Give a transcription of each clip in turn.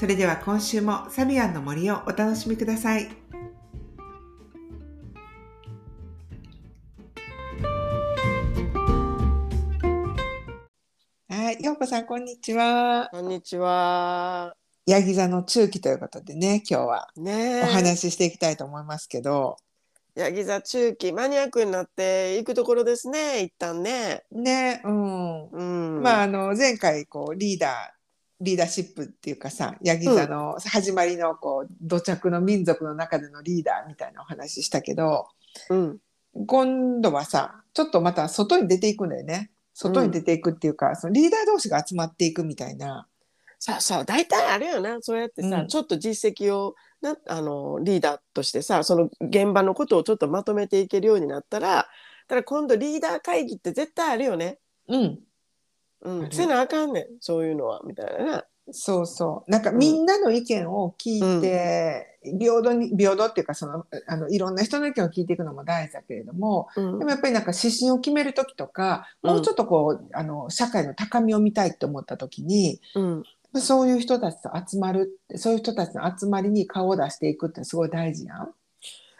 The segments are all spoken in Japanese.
それでは今週もサビアンの森をお楽しみください。はい、ようこさんこんにちは。こんにちは。ヤギ座の中期ということでね、今日はねえ。お話ししていきたいと思いますけど、ヤギ座中期マニアックになっていくところですね。一旦ね。ね、うん。うん。まああの前回こうリーダーリーダーシップっていうかさヤギ座の始まりのこう土着の民族の中でのリーダーみたいなお話したけどうん。今度はさちょっとまた外に出ていくんだよね外に出ていくっていうか、そのリーダー同士が集まっていくみたいなそうそう。大体あるよな。そうやってさ、うんちょっと実績をなあのリーダーとしてさ、その現場のことをちょっとまとめていけるようになったら、ただ今度リーダー会議って絶対あるよね。うんうん。せなあかんねん。そういうのはみたいなな。そうそうなんかみんなの意見を聞いて、平等に平等っていうかそのあのいろんな人の意見を聞いていくのも大事だけれどもうんでもやっぱりなんか指針を決める時とか、うんもうちょっとこうあの社会の高みを見たいって思った時にうん。そういう人たちと集まるそういう人たちの集まりに顔を出していくってすごい大事やん。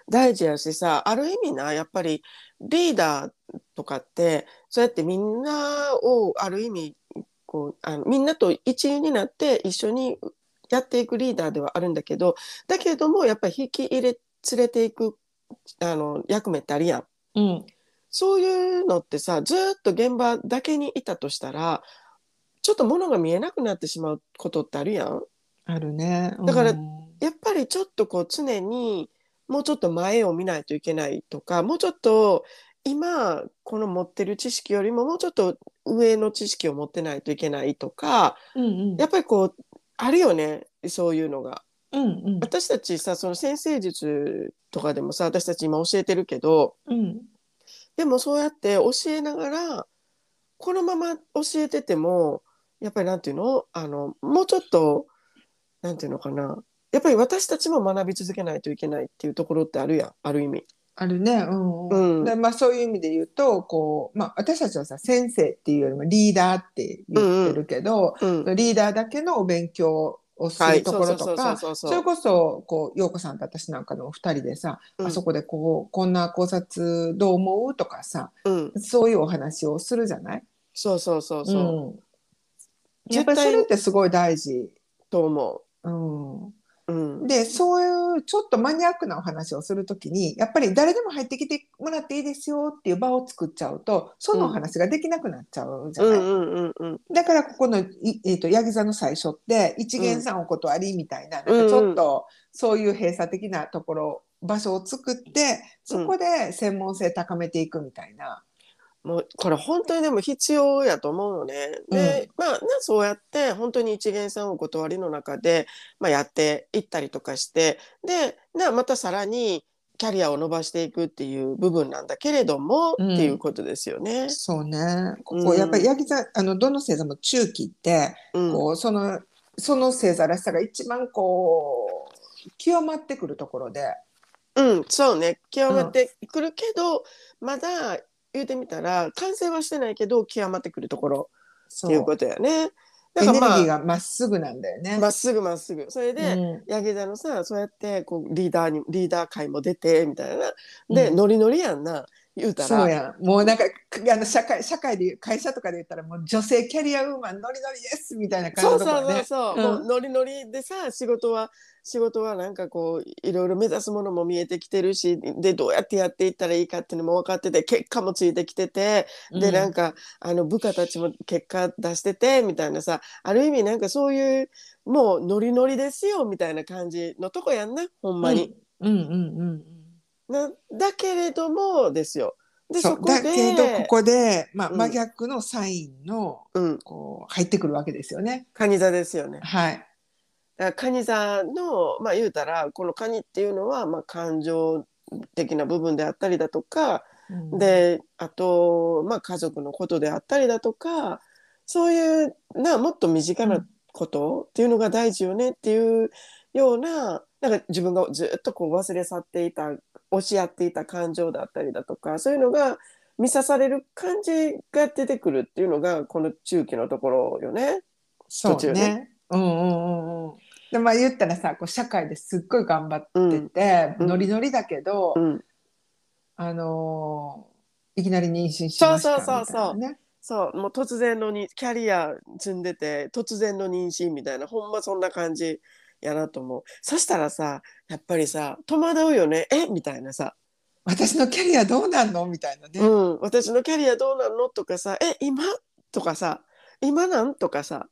大事やしさある意味なやっぱりリーダーとかってそうやってみんなをある意味こうあのみんなと一員になって一緒にやっていくリーダーではあるんだけどだけどもやっぱり引き入れ連れていくあの役目ってあるやん。うん、そういうのってさずーっと現場だけにいたとしたらちょっと物が見えなくなってしまうことってあるやん。あるね。だからうんやっぱりちょっとこう常にもうちょっと前を見ないといけないとかもうちょっと今この持ってる知識よりももうちょっと上の知識を持ってないといけないとかうんうん。やっぱりこうあるよねそういうのが。うんうん。私たちさその先生術とかでもさ私たち今教えてるけどうん。でもそうやって教えながらこのまま教えててもやっぱりなんていうの？あのもうちょっとなんていうのかな？やっぱり私たちも学び続けないといけないっていうところってあるやんある意味。あるね。うんうん。うん。でまあ、そういう意味で言うとこう、まあ、私たちはさ先生っていうよりもリーダーって言ってるけど、うん、リーダーだけのお勉強をすはい。るところとかそれこそこう陽子さんと私なんかの2人でさ、うん。あそこでこうこんな考察どう思う？とかさうん、そういうお話をするじゃない、そうそうそうそう、うん、やっぱりそれってすごい大事。と思うん、う。うん、でそういうちょっとマニアックなお話をするときにやっぱり誰でも入ってきてもらっていいですよっていう場を作っちゃうとそのお話ができなくなっちゃうじゃない、だからここのい、えー、とヤギ座の最初って一元さんお断りみたいな,、うんなんかちょっとそういう閉鎖的なところ場所を作ってそこで専門性高めていくみたいな。もうこれ本当にでも必要やと思うのね。で、まあなそうやって本当に一元さんお断りの中で、まあ、やっていったりとかしてでなまたさらにキャリアを伸ばしていくっていう部分なんだけれども、うん。っていうことですよね。そうね。こうん。こやっぱりヤギ座あのどの星座も中期ってうん。こうそのその星座らしさが一番こう極まってくるところで。うん、そうね。極まってくるけど、まだ言うてみたら完成はしてないけど極まってくるところそう。っていうことやね。だエネルギからまあーがまっすぐなんだよね。まっすぐまっすぐ。それで、うん。ヤギ座のさそうやってこうリーダーにリーダー会も出てみたいな。で、うん。ノリノリやんな言うたら。そうやん。もうなんかあの社会社会で会社とかで言ったらもう女性キャリアウーマンノリノリですみたいな感そうそう。そうそう、うん。もうノリノリでさ仕事は仕事はなんかこういろいろ目指すものも見えてきてるしでどうやってやっていったらいいかっていうのも分かってて結果もついてきてて。でなんかかあの部下たちも結果出しててみたいなさある意味なんかそういうもうノリノリですよみたいな感じのとこやんなほんまに。うんうんうんなだけれどもですよ。でそこでだけどここで、まあ、うん真逆のサインのうん、こう入ってくるわけですよね。カニ座ですよね。はい。だから蟹座のまあ言うたらこの蟹っていうのはまあ感情的な部分であったりだとか、うん、であと、まあ、家族のことであったりだとかそういうなもっと身近なことっていうのが大事よねっていうようななんか自分がずっとこう忘れ去っていた押し合っていた感情だったりだとかそういうのが見刺される感じが出てくるっていうのがこの中期のところよね。そうね。ね。うんうんうんうん。でまあ言ったらさこう社会ですっごい頑張ってて、うん。ノリノリだけど、うん、あのーいきなり妊娠しましたみたいな、ね、そうそうそう。そう。もう突然のにキャリア積んでて突然の妊娠みたいなほんまそんな感じやなと思う。そしたらさやっぱりさ戸惑うよね。え？みたいなさ、私のキャリアどうなんの？みたいなね。うん、私のキャリアどうなんの？とかさ。え？今？とかさ。今なん？とかさ。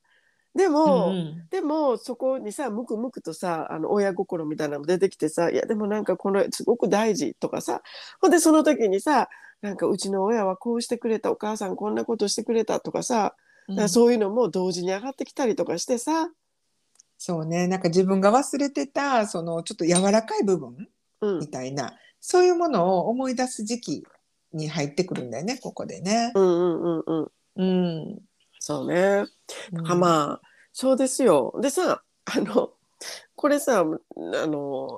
でも、うんでもそこにさムクムクとさあの親心みたいなのも出てきてさ。いやでもなんかこれすごく大事とかさ。ほんでその時にさなんかうちの親はこうしてくれた。お母さんこんなことしてくれた。とかさ、うん。そういうのも同時に上がってきたりとかしてさ、そうね。なんか自分が忘れてたそのちょっと柔らかい部分うん。みたいなそういうものを思い出す時期に入ってくるんだよねここでね。うんうんうんうん。うん。そうね、うん。はまあそうですよ。でさあのこれさあの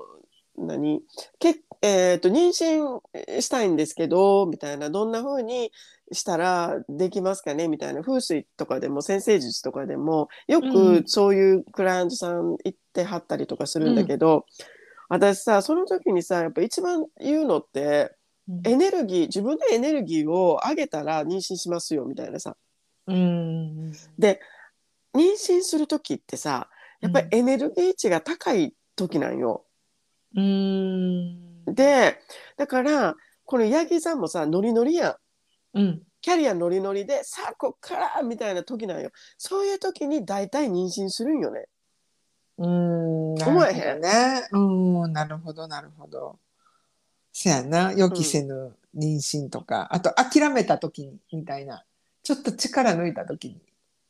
何？け、えー、と妊娠したいんですけどみたいなどんな風にしたらできますかね？みたいな。風水とかでも先生術とかでもようくん。そういうクライアントさん行ってはったりとかするんだけど、私さその時にさやっぱ一番言うのってうん。エネルギー自分でエネルギーを上げたら妊娠しますよみたいなさ。うん。で妊娠する時ってさやっぱりエネルギー値が高い時なんよ。うん。でだからこのヤギ座もさノリノリやんうん。キャリアノリノリでさあこっからみたいな時なんよ。そういう時に大体妊娠するんよね。うん。思えへん。ね。うんなるほどなるほど。せやな予期せぬ妊娠とか、あと諦めた時にみたいな。ちょっと力抜いた時に。っ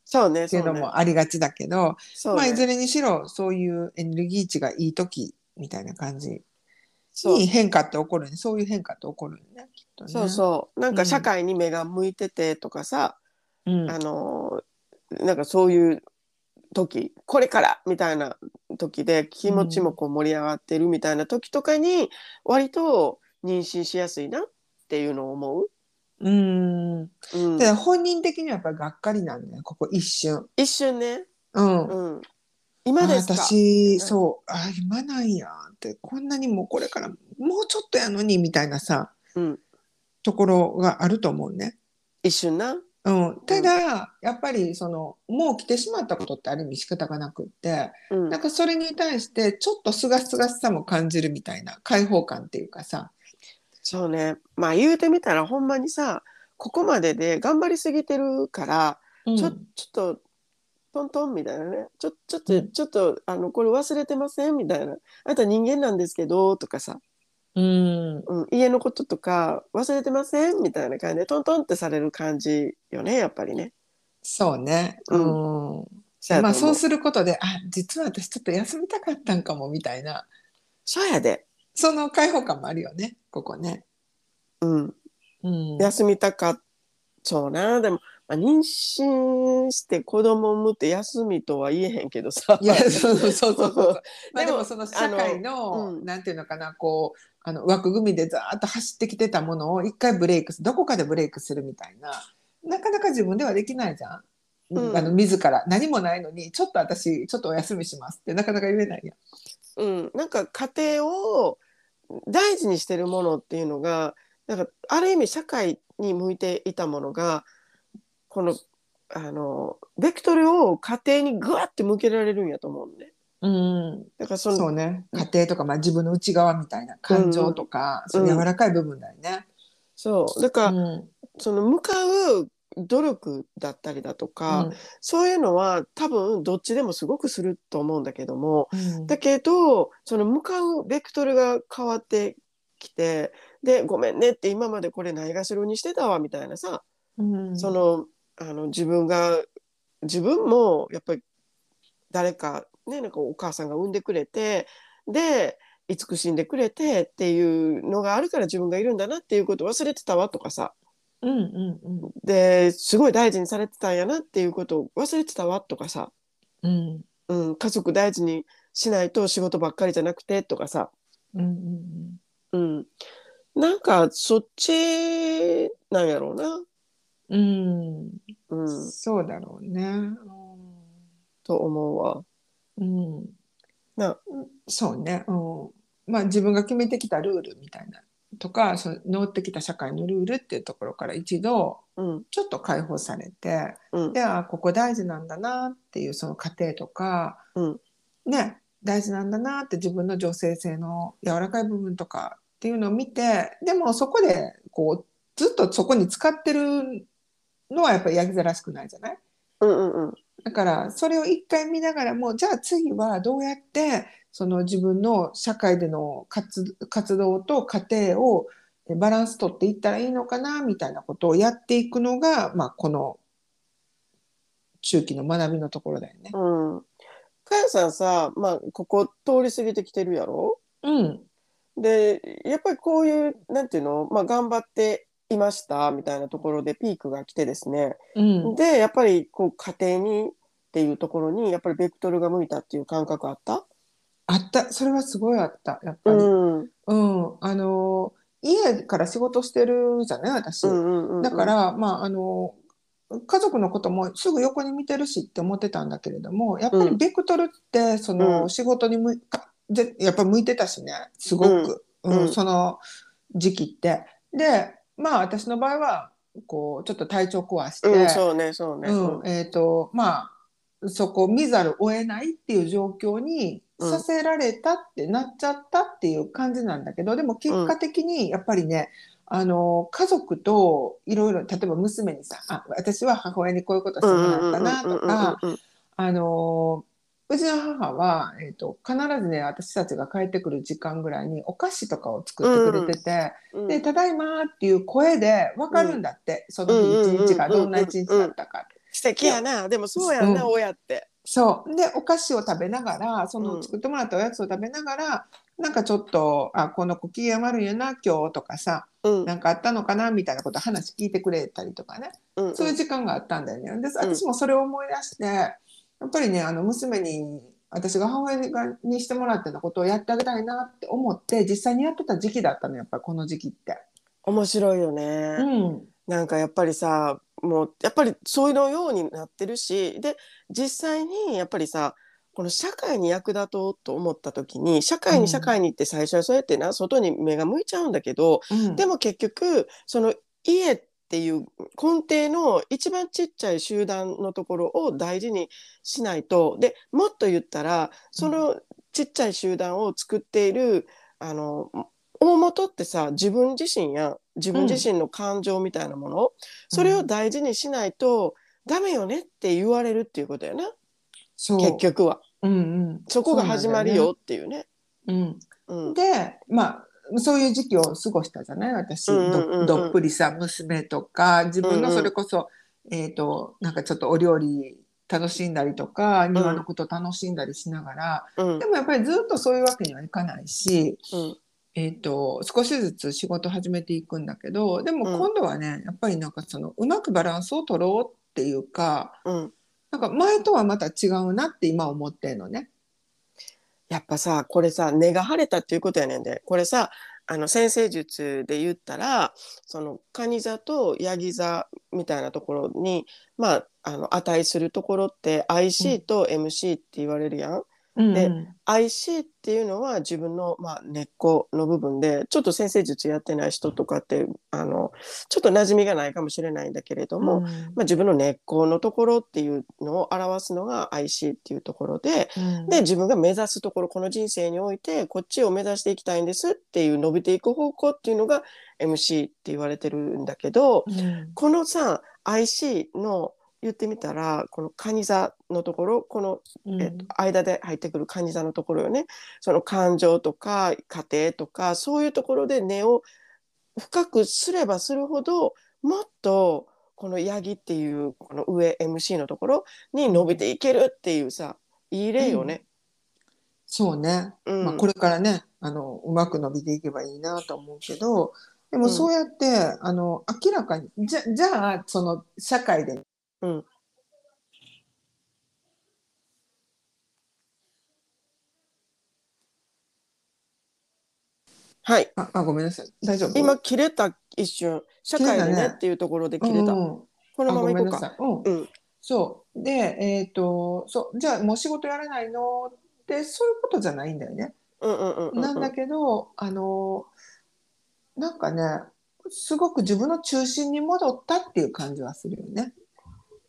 そうねていうのもありがちだけど、そうね。まあいずれにしろそういうエネルギー値がいい時みたいな感じに変化って起こるね。そういう変化って起こるねきっとね。そうそう。なんうん。か社会に目が向いててとかさ、うん。あのなんかそういう時これからみたいな時で気持ちもこう盛り上がってるみたいな時とかに割と妊娠しやすいなっていうのを思う。うん。うん、で本人的にはやっぱりがっかりなんだよここ一瞬。一瞬ね、うん。うん、今ですかあ私うん。そうあ今なんやってこんなにもこれからもうちょっとやのにみたいなさうん、ところがあると思うね。一瞬な。うん、ただ、やっぱりそのもう来てしまったことってある意味仕方がなくってうん。なんかそれに対してちょっとすがすがしさも感じるみたいな開放感っていうかさ、そうね。まあ言うてみたらほんまにさここまでで頑張りすぎてるから、うん。ちょちょっとトントンみたいなね。ちょちょっと、うん。ちょっとあのこれ忘れてません？みたいな。あなた人間なんですけど？とかさ、うん。うん、家のこととか忘れてません？みたいな感じでトントンってされる感じよねやっぱりね。そうね、ううん。そまあそうすることであ実は私ちょっと休みたかったんかもみたいな。そうやで、その開放感もあるよねここね。うん、うん。休みたかっそうな。でも、まあ、妊娠して子供を産むって休みとは言えへんけどさいやそうそうそうそう。まあでもその社会あののうんなんていうのかなこうあの枠組みでざーっと走ってきてたものを一回ブレイクすどこかでブレイクするみたいななかなか自分ではできないじゃん。うんあの自ら何もないのにちょっと私ちょっとお休みしますってなかなか言えないやん。うん、なんか家庭を大事にしてるものっていうのがなんかある意味社会に向いていたものがこのあのベクトルを家庭にぐわって向けられるんやと思うのね。うん、だからそのそうね。家庭とか、まあ、自分の内側みたいな感情とか、うん。その柔らかい部分だよね。そう。だから、うん。その向かう努力だったりだとか、そういうのは多分どっちでもすごくすると思うんだけども、うん。だけどその向かうベクトルが変わってきてでごめんねって今までこれないがしろにしてたわみたいなさ、うん。そのあの自分が自分もやっぱり誰かね、なんかお母さんが産んでくれてで慈しんでくれてっていうのがあるから自分がいるんだなっていうことを忘れてたわとかさ。うんうんうん。ですごい大事にされてたんやなっていうことを忘れてたわとかさ、うん。うん、家族大事にしないと仕事ばっかりじゃなくてとかさ、うんうん。うん、なんかそっちなんやろうな、うん。うん、そうだろうね。と思うわ。うん、なそうね、うん、まあ自分が決めてきたルールみたいなとかその乗ってきた社会のルールっていうところから一度うん。ちょっと解放されてうん。であここ大事なんだなっていうその過程とか、うん。ね大事なんだなって自分の女性性の柔らかい部分とかっていうのを見てでもそこでこうずっとそこに使ってるのはやっぱりヤギ座らしくないじゃない？うんうんうん。だからそれを一回見ながらもじゃあ次はどうやってその自分の社会での活活動と家庭をえバランス取っていったらいいのかなみたいなことをやっていくのが、まあ、この中期の学びのところだよね。うん。かやさんさ、まあ、ここ通り過ぎてきてるやろ？うん、で、やっぱりこういう、なんていうの、まあ、頑張っていましたみたいなところでピークが来てですね。うん、で、やっぱりこう家庭にっていうところに、やっぱりベクトルが向いたっていう感覚あった？あった。それはすごいあった。やっぱり。うん。うん。うん、あの家から仕事してるじゃない？私。うんうん。だか、ら、まああの家族のこともすぐ横に見てるしって思ってたんだけれどもやっぱりベクトルってその、うん。仕事にむかぜやっぱ向いてたしね。すごく、うん。うん。うん。その時期って。でまあ私の場合はこうちょっと体調壊して、うん、そうね、そうね。うんえー、とまあそこを見ざるを得ないっていう状況にうんさせられたってなっちゃったっていう感じなんだけど、でも結果的にやっぱりねあの家族といろいろ例えば娘にさあ私は母親にこういうことしてもらったなとかあのうちの母は、えー、と必ずね私たちが帰ってくる時間ぐらいにお菓子とかを作ってくれてて。うんで、ただいまっていう声で分かるんだって、その日一日がどんな一日だったか。素敵やな。でもそうやんな、うん親って。そう。で、お菓子を食べながら、そうんの作ってもらったおやつを食べながら、なんかちょっと、あ、この子機嫌悪いよな、今日とかさ、うん。なんかあったのかなみたいなこと話聞いてくれたりとかね。うんそういう時間があったんだよね。で、私もそれを思い出して、やっぱりね、あの、娘に、私が母親がにしてもらったようなことをやってあげたいなって思って、実際にやってた時期だったの、やっぱりこの時期って。面白いよね。うん。なんかやっぱりさもうやっぱりそういうのようになってるしで実際にやっぱりさこの社会に役立とうと思った時に社会うんに社会にって最初はそうやってな外に目が向いちゃうんだけどうん、でも結局その家っていう根底の一番ちっちゃい集団のところを大事にしないと。でもっと言ったらそのちっちゃい集団を作っているあの大元ってさ自分自身や自分自身の感情みたいなもの、それを大事にしないとダメよねって言われるっていうことやな。結局は。うんうん、そこが始まるよっていうね。うん、うん。でまあそういう時期を過ごしたじゃない？私、うんうんうんうん。どどっぷりさ娘とか自分のそれこそ、えっ、となんかちょっとお料理楽しんだりとか庭のこと楽しんだりしながら、うん。でもやっぱりずっとそういうわけにはいかないし、うん。えー、と少しずつ仕事始めていくんだけどでもうん。今度はね、やっぱりなんかそのうまくバランスを取ろうっていうかうん。なんか前とはまた違うなって今思ってんのね。やっぱさこれさ根が腫れたっていうことやねんでこれさあの先生術で言ったらその蟹座とヤギ座みたいなところにまああの値するところって IC と MC って言われるやん。でうん。IC っていうのは自分の、まあ、根っこの部分でちょっと先生術やってない人とかってあのちょっと馴染みがないかもしれないんだけれども、うん。まあ、自分の根っこのところっていうのを表すのが IC っていうところでうん。で自分が目指すところこの人生においてこっちを目指していきたいんですっていう伸びていく方向っていうのが MC って言われてるんだけどうん。このさ IC の言ってみたらこの蟹座のところこのうん。えっと、間で入ってくる蟹座のところよね。その感情とか家庭とかそういうところで根を深くすればするほどもっとこのヤギっていうこの上 MC のところに伸びていけるっていうさいい例よね。そうね。うん。まあ、これからね、あの、うまく伸びていけばいいなと思うけど、でもそうやって、あの、明らかに、じゃ、じゃあ、その、社会で、うんはいあ、あごめんなさい。大丈夫？今切れた一瞬社会で切れたねねっていうところで切れた、うんうんこのあままいこうかさい。うん。うんそう。で、えっ、と、そう、じゃあもう仕事やらないのって、そういうことじゃないんだよね。うんうんうんうんなんだけど、あの、なんかね、すごく自分の中心に戻ったっていう感じはするよね。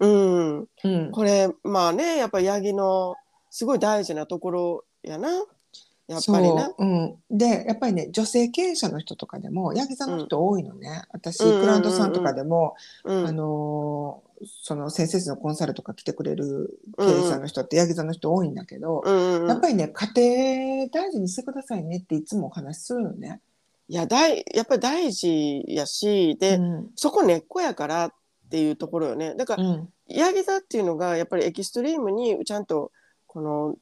うん。うん。これまあねやっぱりヤギのすごい大事なところやな。やっぱりな。そう、うん、でやっぱりね女性経営者の人とかでもヤギ座の人多いのね、私うんうんうん。うんクライアントさんとかでも、うん。あのーその先生室のコンサルとか来てくれる経営者の人ってヤギ座の人多いんだけど、うんうんうん。やっぱりね家庭大事にしてくださいねっていつもお話しするのね。いや大やっぱり大事やしで、うん。そこ根っこやからっていうところよね。だからうん。ヤギ座っていうのがやっぱりエキストリームにちゃんとこの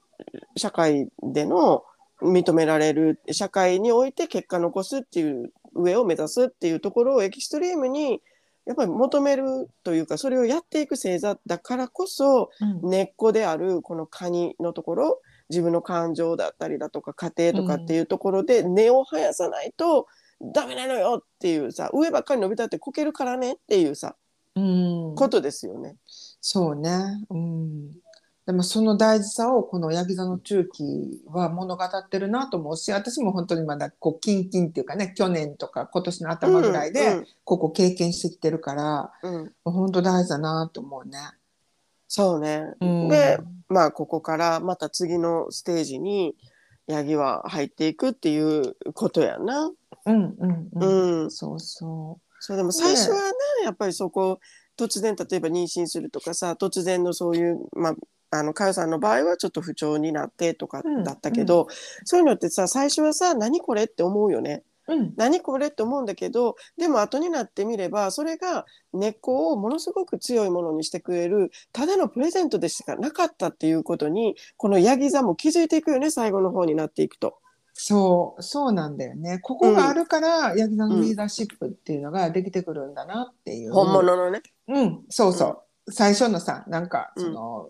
社会での認められる社会において結果残すっていう上を目指すっていうところをエキストリームにやっぱり求めるというかそれをやっていく星座だからこそうん。根っこであるこのカニのところ自分の感情だったりだとか家庭とかっていうところで根を生やさないとダメなのよっていうさ上ばっかり伸びたってこけるからねっていうさうんことですよね。そうね。うん。でもその大事さをこのヤギ座の中期は物語ってるなと思うし、私も本当にまだこうキンキンっていうかね、去年とか今年の頭ぐらいでここ経験してきてるから、うんうん本当大事だなと思うね。そうね。うんでまあここからまた次のステージにヤギは入っていくっていうことやな。うんうんううん。ん。そうそそうでも最初はねやっぱりそこ突然例えば妊娠するとかさ突然のそういうまああの佳代さんの場合はちょっと不調になってとかうんだったけど、そういうのってさ最初はさ何これって思うよね。う。うん。何これって思うんだけどでも後になってみればそれが根っこをものすごく強いものにしてくれるただのプレゼントでしかなかったっていうことにこのヤギ座も気づいていくよね最後の方になっていくと。そう、そうなんだよね。ここがあるから、ヤギ座のリーダーシップっていうのができてくるんだなっていう。本物のね。うん、そうそう。最初のさ、なんか、うんその、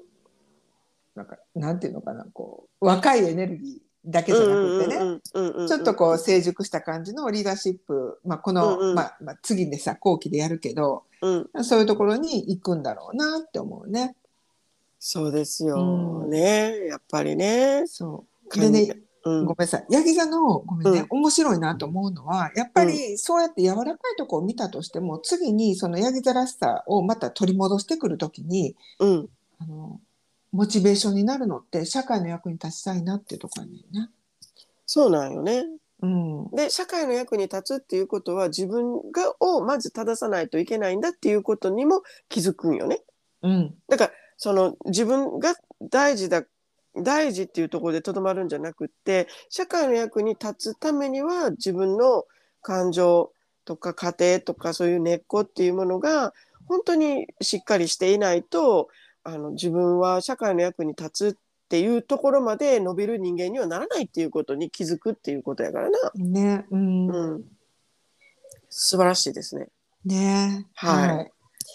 なんか、なんていうのかな、こう、若いエネルギーだけじゃなくてね、ちょっとこう、成熟した感じのリーダーシップ、まあ、この、うんうんまあ、まあ、次でさ、後期でやるけど、うん、うん、そういうところに行くんだろうなって思うね。そうですよ、うんねやっぱりね。そう。でね、うんごめんなさい。ヤギ座の、ごめんね、うん面白いなと思うのは、やっぱりそうやって柔らかいところを見たとしても、次にそのヤギ座らしさをまた取り戻してくるときに、うん、あの、モチベーションになるのって、社会の役に立ちたいなってところにね。そうなんよね。うん。で社会の役に立つっていうことは自分がをまず正さないといけないんだっていうことにも気づくんよね。うん。だからその自分が大事だ大事っていうところでとどまるんじゃなくって社会の役に立つためには自分の感情とか家庭とかそういう根っこっていうものが本当にしっかりしていないとあの自分は社会の役に立つっていうところまで伸びる人間にはならないっていうことに気づくっていうことやからな。ね。うん。うん、素晴らしいですね。ね。はい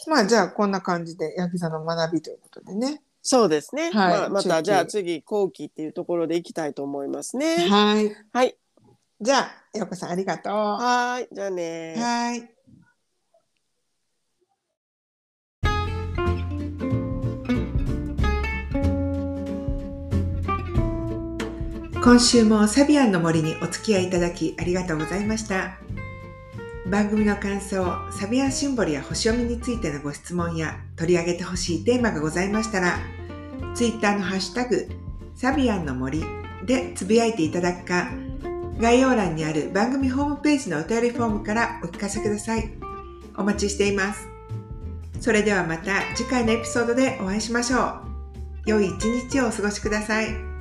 まあ、じゃあ、こんな感じで、ヤギ座の学びということでね。そうですね。はいまあ、またじゃあ次後期っていうところでいきたいと思いますね。はい。はい。じゃあ、ようこさんありがとう。はい。じゃあねい。今週もサビアンの森にお付き合いいただきありがとうございました。番組の感想、サビアンシンボルや星読みについてのご質問や取り上げてほしいテーマがございましたら、ツイッターのハッシュタグ、サビアンの森でつぶやいていただくか、概要欄にある番組ホームページのお便りフォームからお聞かせください。お待ちしています。それではまた次回のエピソードでお会いしましょう。良い一日をお過ごしください。